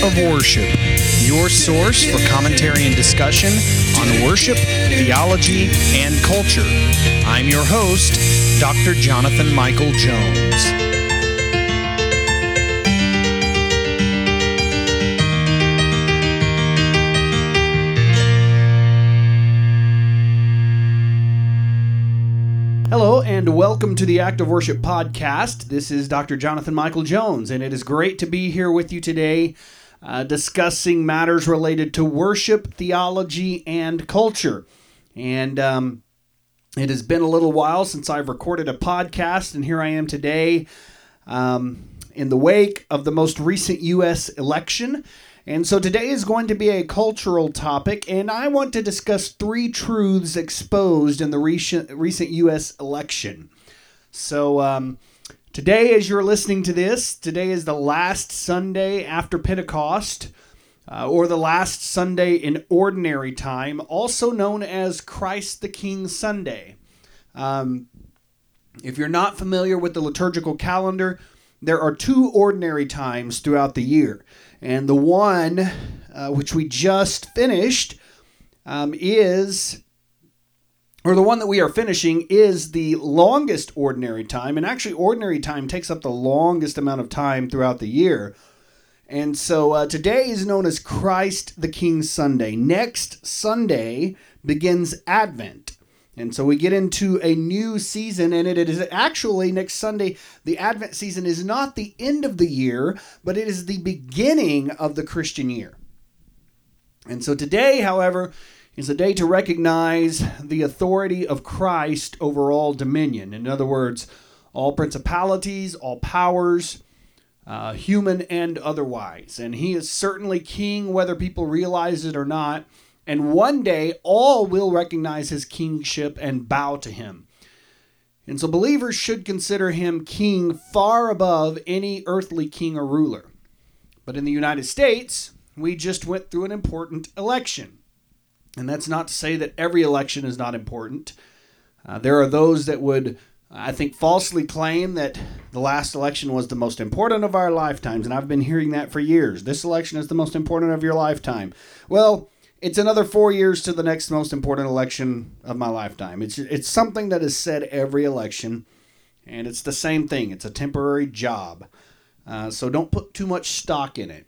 Of Worship, your source for commentary and discussion on worship, theology, and culture. I'm your host, Dr. Jonathan Michael Jones. Hello, and welcome to the Act of Worship podcast. This is Dr. Jonathan Michael Jones, and it is great to be here with you today uh, discussing matters related to worship, theology, and culture. And um, it has been a little while since I've recorded a podcast, and here I am today um, in the wake of the most recent U.S. election. And so today is going to be a cultural topic, and I want to discuss three truths exposed in the recent, recent U.S. election. So, um, today, as you're listening to this, today is the last Sunday after Pentecost, uh, or the last Sunday in Ordinary Time, also known as Christ the King Sunday. Um, if you're not familiar with the liturgical calendar, there are two ordinary times throughout the year. And the one uh, which we just finished um, is, or the one that we are finishing is the longest ordinary time. And actually, ordinary time takes up the longest amount of time throughout the year. And so uh, today is known as Christ the King Sunday. Next Sunday begins Advent. And so we get into a new season, and it is actually next Sunday. The Advent season is not the end of the year, but it is the beginning of the Christian year. And so today, however, is a day to recognize the authority of Christ over all dominion. In other words, all principalities, all powers, uh, human and otherwise. And he is certainly king, whether people realize it or not. And one day, all will recognize his kingship and bow to him. And so, believers should consider him king far above any earthly king or ruler. But in the United States, we just went through an important election. And that's not to say that every election is not important. Uh, there are those that would, I think, falsely claim that the last election was the most important of our lifetimes. And I've been hearing that for years. This election is the most important of your lifetime. Well, it's another four years to the next most important election of my lifetime. It's it's something that is said every election, and it's the same thing. It's a temporary job, uh, so don't put too much stock in it.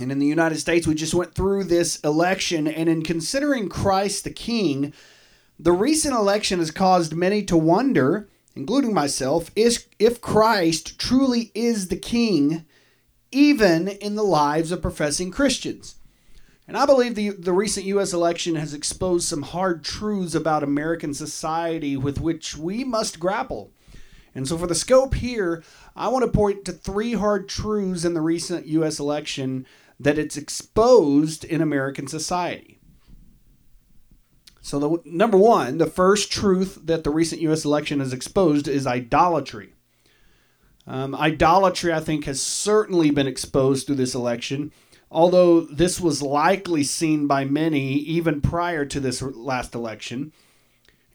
And in the United States, we just went through this election, and in considering Christ the King, the recent election has caused many to wonder, including myself, is if Christ truly is the King, even in the lives of professing Christians. And I believe the, the recent U.S. election has exposed some hard truths about American society with which we must grapple. And so, for the scope here, I want to point to three hard truths in the recent U.S. election that it's exposed in American society. So, the number one, the first truth that the recent U.S. election has exposed is idolatry. Um, idolatry, I think, has certainly been exposed through this election although this was likely seen by many even prior to this last election.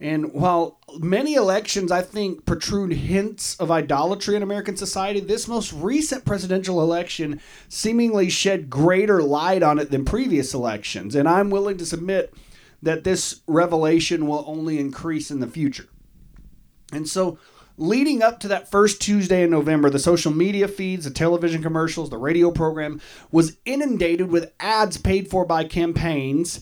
And while many elections, I think, protrude hints of idolatry in American society, this most recent presidential election seemingly shed greater light on it than previous elections. And I'm willing to submit that this revelation will only increase in the future. And so, leading up to that first Tuesday in November, the social media feeds, the television commercials, the radio program was inundated with ads paid for by campaigns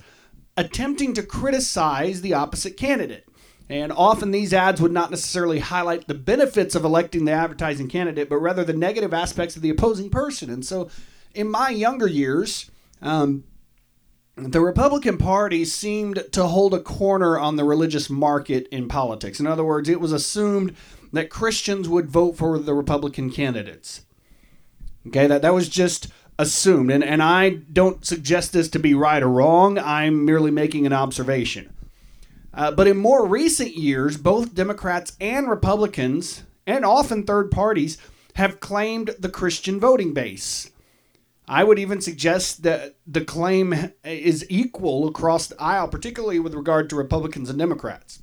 attempting to criticize the opposite candidate. And often these ads would not necessarily highlight the benefits of electing the advertising candidate, but rather the negative aspects of the opposing person. And so in my younger years, um, the Republican Party seemed to hold a corner on the religious market in politics. In other words, it was assumed that Christians would vote for the Republican candidates. Okay, that, that was just assumed. And, and I don't suggest this to be right or wrong, I'm merely making an observation. Uh, but in more recent years, both Democrats and Republicans, and often third parties, have claimed the Christian voting base. I would even suggest that the claim is equal across the aisle, particularly with regard to Republicans and Democrats.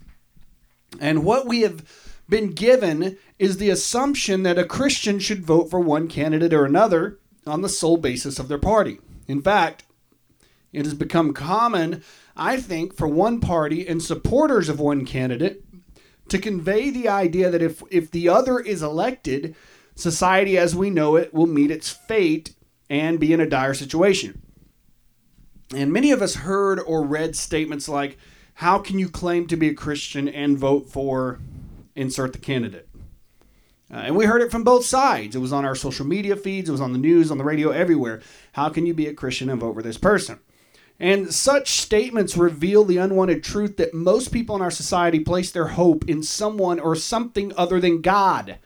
And what we have been given is the assumption that a Christian should vote for one candidate or another on the sole basis of their party. In fact, it has become common, I think, for one party and supporters of one candidate to convey the idea that if, if the other is elected, society as we know it will meet its fate and be in a dire situation. And many of us heard or read statements like, How can you claim to be a Christian and vote for insert the candidate? Uh, and we heard it from both sides. It was on our social media feeds, it was on the news, on the radio, everywhere. How can you be a Christian and vote for this person? And such statements reveal the unwanted truth that most people in our society place their hope in someone or something other than God.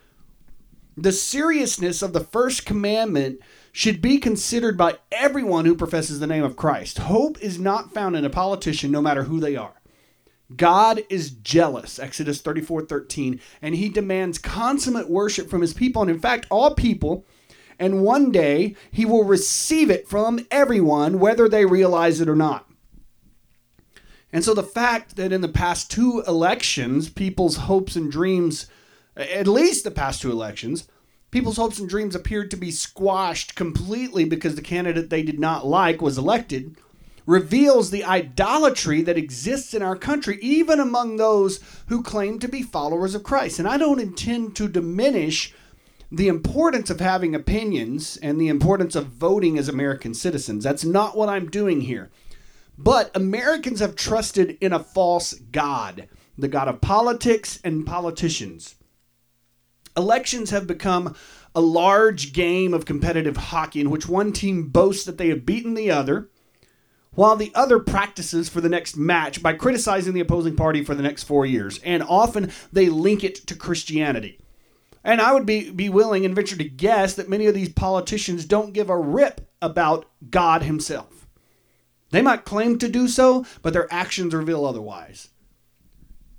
The seriousness of the first commandment should be considered by everyone who professes the name of Christ. Hope is not found in a politician, no matter who they are. God is jealous, Exodus 34 13, and he demands consummate worship from his people, and in fact, all people. And one day he will receive it from everyone, whether they realize it or not. And so the fact that in the past two elections, people's hopes and dreams, at least the past two elections, people's hopes and dreams appeared to be squashed completely because the candidate they did not like was elected reveals the idolatry that exists in our country, even among those who claim to be followers of Christ. And I don't intend to diminish the importance of having opinions and the importance of voting as American citizens. That's not what I'm doing here. But Americans have trusted in a false God, the God of politics and politicians. Elections have become a large game of competitive hockey in which one team boasts that they have beaten the other while the other practices for the next match by criticizing the opposing party for the next four years. And often they link it to Christianity. And I would be, be willing and venture to guess that many of these politicians don't give a rip about God Himself. They might claim to do so, but their actions reveal otherwise.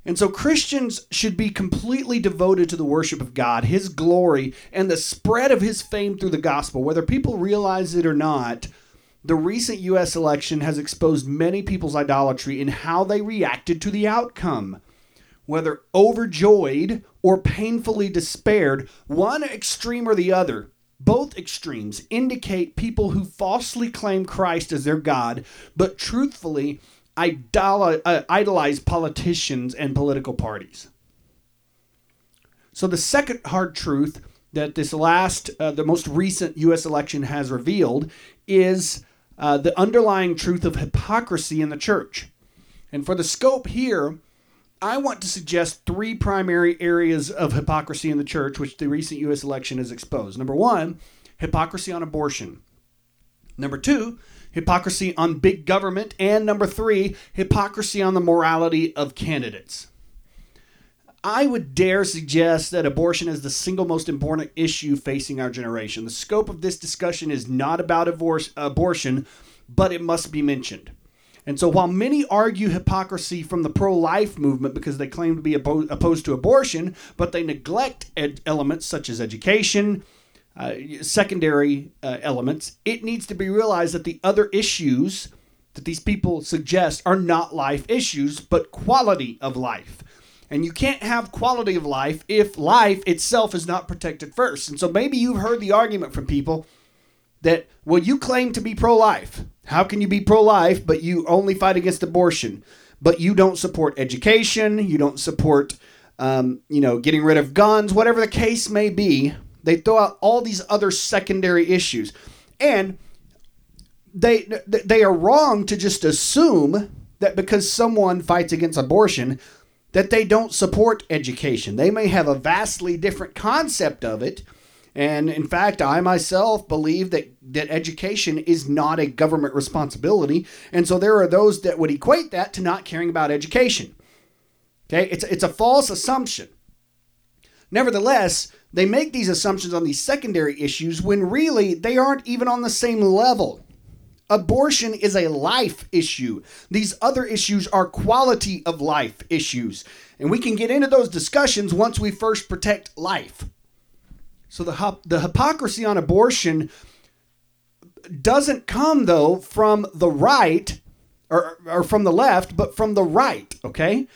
And so Christians should be completely devoted to the worship of God, His glory, and the spread of His fame through the gospel. Whether people realize it or not, the recent U.S. election has exposed many people's idolatry in how they reacted to the outcome. Whether overjoyed or painfully despaired, one extreme or the other, both extremes indicate people who falsely claim Christ as their God, but truthfully uh, idolize politicians and political parties. So, the second hard truth that this last, uh, the most recent U.S. election has revealed is uh, the underlying truth of hypocrisy in the church. And for the scope here, I want to suggest three primary areas of hypocrisy in the church, which the recent U.S. election has exposed. Number one, hypocrisy on abortion. Number two, hypocrisy on big government. And number three, hypocrisy on the morality of candidates. I would dare suggest that abortion is the single most important issue facing our generation. The scope of this discussion is not about abortion, but it must be mentioned. And so, while many argue hypocrisy from the pro life movement because they claim to be opposed to abortion, but they neglect ed- elements such as education, uh, secondary uh, elements, it needs to be realized that the other issues that these people suggest are not life issues, but quality of life. And you can't have quality of life if life itself is not protected first. And so maybe you've heard the argument from people that, well, you claim to be pro life. How can you be pro life, but you only fight against abortion? But you don't support education, you don't support, um, you know, getting rid of guns, whatever the case may be. They throw out all these other secondary issues. And they they are wrong to just assume that because someone fights against abortion that they don't support education. They may have a vastly different concept of it. And in fact, I myself believe that, that education is not a government responsibility. And so there are those that would equate that to not caring about education. Okay, it's, it's a false assumption. Nevertheless, they make these assumptions on these secondary issues when really they aren't even on the same level. Abortion is a life issue. These other issues are quality of life issues. And we can get into those discussions once we first protect life. So the, the hypocrisy on abortion doesn't come, though, from the right or, or from the left, but from the right, okay?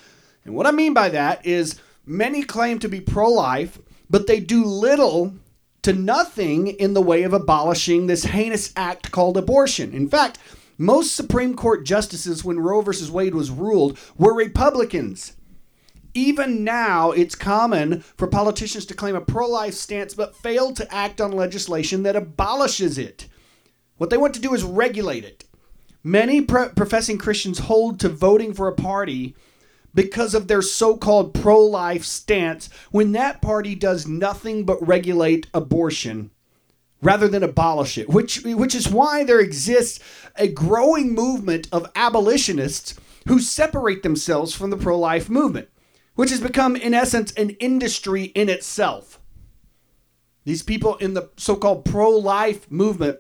And what I mean by that is many claim to be pro life, but they do little to nothing in the way of abolishing this heinous act called abortion. In fact, most Supreme Court justices, when Roe v. Wade was ruled, were Republicans. Even now, it's common for politicians to claim a pro life stance but fail to act on legislation that abolishes it. What they want to do is regulate it. Many pre- professing Christians hold to voting for a party because of their so called pro life stance when that party does nothing but regulate abortion rather than abolish it, which, which is why there exists a growing movement of abolitionists who separate themselves from the pro life movement, which has become, in essence, an industry in itself. These people in the so called pro life movement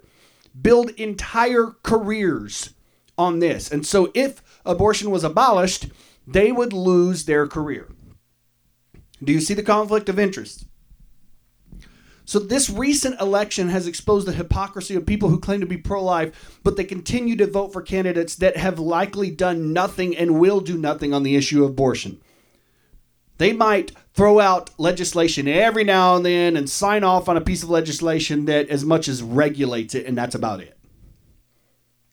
build entire careers on this. And so if abortion was abolished, they would lose their career. Do you see the conflict of interest? So, this recent election has exposed the hypocrisy of people who claim to be pro life, but they continue to vote for candidates that have likely done nothing and will do nothing on the issue of abortion. They might throw out legislation every now and then and sign off on a piece of legislation that as much as regulates it, and that's about it.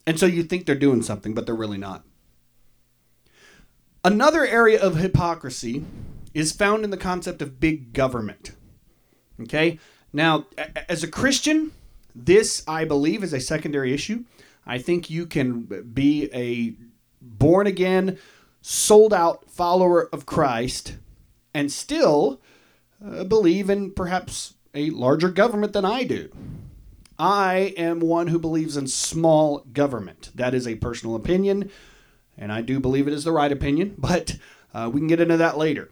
And so you think they're doing something, but they're really not. Another area of hypocrisy is found in the concept of big government. Okay? Now, as a Christian, this, I believe, is a secondary issue. I think you can be a born again, sold out follower of Christ and still uh, believe in perhaps a larger government than I do. I am one who believes in small government. That is a personal opinion and I do believe it is the right opinion, but uh, we can get into that later.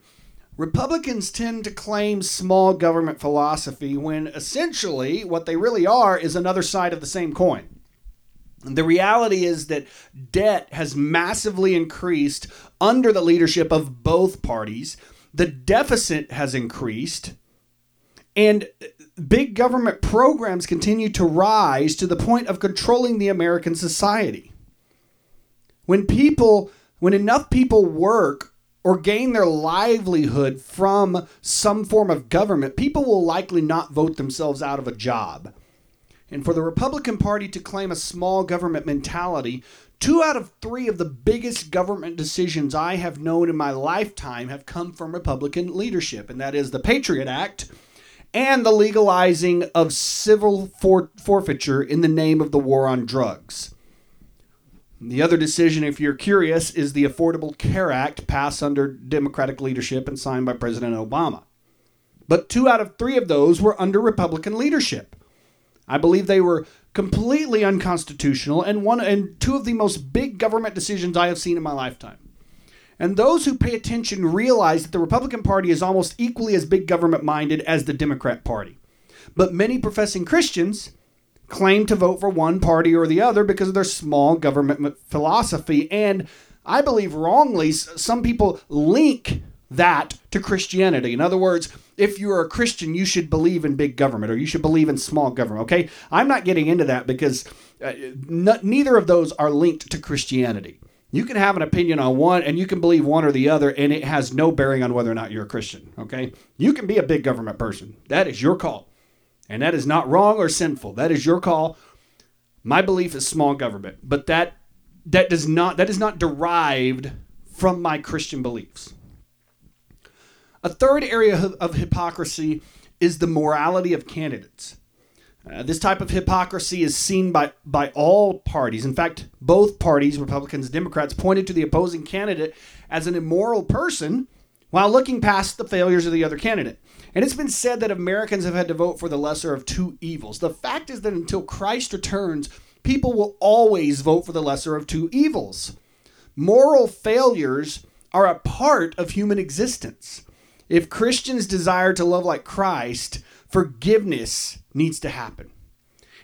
Republicans tend to claim small government philosophy when essentially what they really are is another side of the same coin. The reality is that debt has massively increased under the leadership of both parties. The deficit has increased, and big government programs continue to rise to the point of controlling the American society. When people, when enough people work or gain their livelihood from some form of government, people will likely not vote themselves out of a job. And for the Republican Party to claim a small government mentality, two out of three of the biggest government decisions I have known in my lifetime have come from Republican leadership, and that is the Patriot Act and the legalizing of civil for- forfeiture in the name of the war on drugs. The other decision, if you're curious, is the Affordable Care Act passed under Democratic leadership and signed by President Obama. But two out of three of those were under Republican leadership. I believe they were completely unconstitutional and one and two of the most big government decisions I have seen in my lifetime. And those who pay attention realize that the Republican Party is almost equally as big government minded as the Democrat Party. But many professing Christians claim to vote for one party or the other because of their small government philosophy. And I believe wrongly, some people link that to Christianity. In other words, if you're a Christian, you should believe in big government or you should believe in small government. Okay, I'm not getting into that because uh, n- neither of those are linked to Christianity. You can have an opinion on one and you can believe one or the other, and it has no bearing on whether or not you're a Christian. Okay, you can be a big government person. That is your call. And that is not wrong or sinful. That is your call. My belief is small government, but that that does not that is not derived from my Christian beliefs. A third area of, of hypocrisy is the morality of candidates. Uh, this type of hypocrisy is seen by, by all parties. In fact, both parties, Republicans and Democrats, pointed to the opposing candidate as an immoral person while looking past the failures of the other candidate. And it's been said that Americans have had to vote for the lesser of two evils. The fact is that until Christ returns, people will always vote for the lesser of two evils. Moral failures are a part of human existence. If Christians desire to love like Christ, forgiveness needs to happen.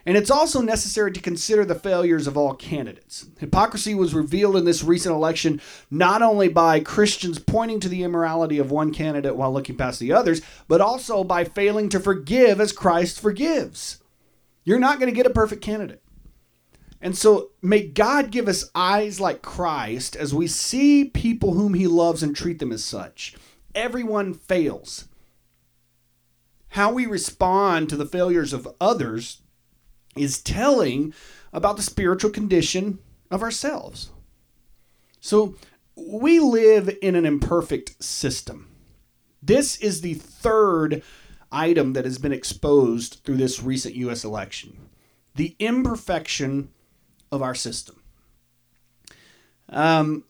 And it's also necessary to consider the failures of all candidates. Hypocrisy was revealed in this recent election not only by Christians pointing to the immorality of one candidate while looking past the others, but also by failing to forgive as Christ forgives. You're not going to get a perfect candidate. And so may God give us eyes like Christ as we see people whom he loves and treat them as such. Everyone fails. how we respond to the failures of others is telling about the spiritual condition of ourselves. So, we live in an imperfect system. This is the third item that has been exposed through this recent U.S. election the imperfection of our system. Um,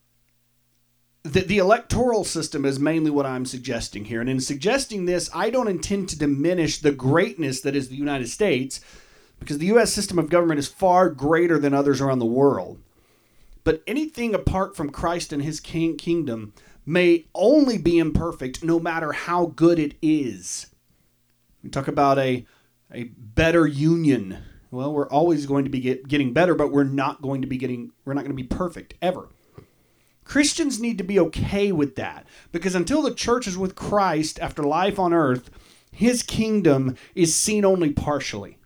the, the electoral system is mainly what I'm suggesting here. And in suggesting this, I don't intend to diminish the greatness that is the United States, because the U.S. system of government is far greater than others around the world. But anything apart from Christ and his king, kingdom may only be imperfect no matter how good it is. We talk about a, a better union. Well, we're always going to be get, getting better, but we're not going to be getting we're not going to be perfect ever. Christians need to be okay with that because until the church is with Christ after life on earth, his kingdom is seen only partially.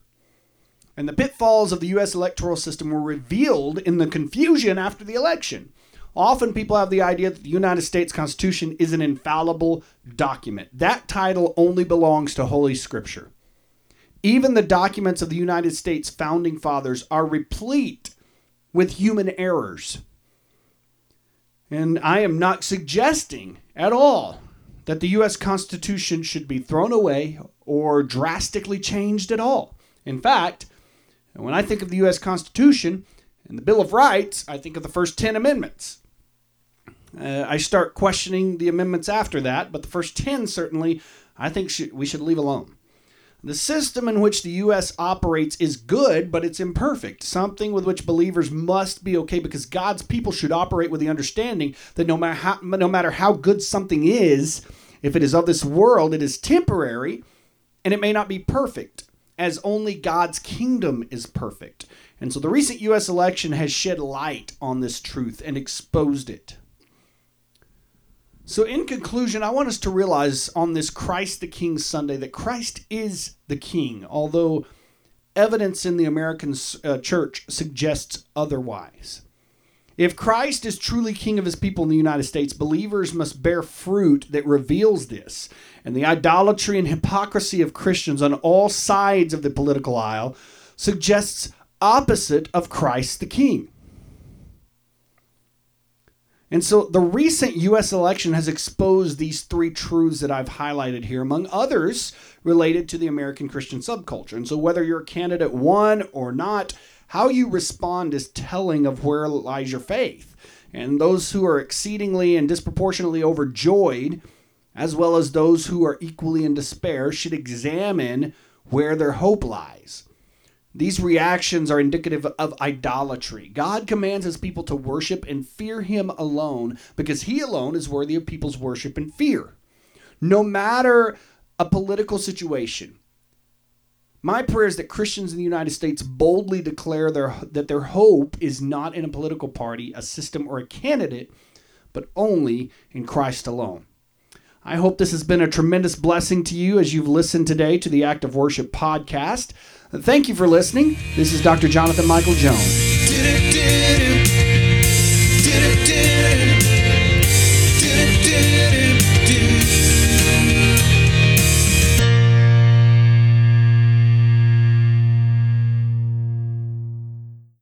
And the pitfalls of the U.S. electoral system were revealed in the confusion after the election. Often people have the idea that the United States Constitution is an infallible document. That title only belongs to Holy Scripture. Even the documents of the United States founding fathers are replete with human errors. And I am not suggesting at all that the U.S. Constitution should be thrown away or drastically changed at all. In fact, when I think of the U.S. Constitution and the Bill of Rights, I think of the first 10 amendments. Uh, I start questioning the amendments after that, but the first 10 certainly I think should, we should leave alone. The system in which the U.S. operates is good, but it's imperfect, something with which believers must be okay because God's people should operate with the understanding that no matter how, no matter how good something is, if it is of this world, it is temporary and it may not be perfect, as only God's kingdom is perfect. And so the recent U.S. election has shed light on this truth and exposed it. So, in conclusion, I want us to realize on this Christ the King Sunday that Christ is the King, although evidence in the American uh, church suggests otherwise. If Christ is truly King of his people in the United States, believers must bear fruit that reveals this. And the idolatry and hypocrisy of Christians on all sides of the political aisle suggests opposite of Christ the King. And so the recent U.S. election has exposed these three truths that I've highlighted here, among others related to the American Christian subculture. And so whether you're a candidate one or not, how you respond is telling of where lies your faith. And those who are exceedingly and disproportionately overjoyed, as well as those who are equally in despair, should examine where their hope lies. These reactions are indicative of idolatry. God commands his people to worship and fear him alone because he alone is worthy of people's worship and fear. No matter a political situation, my prayer is that Christians in the United States boldly declare their, that their hope is not in a political party, a system, or a candidate, but only in Christ alone. I hope this has been a tremendous blessing to you as you've listened today to the Act of Worship podcast. Thank you for listening. This is Dr. Jonathan Michael Jones.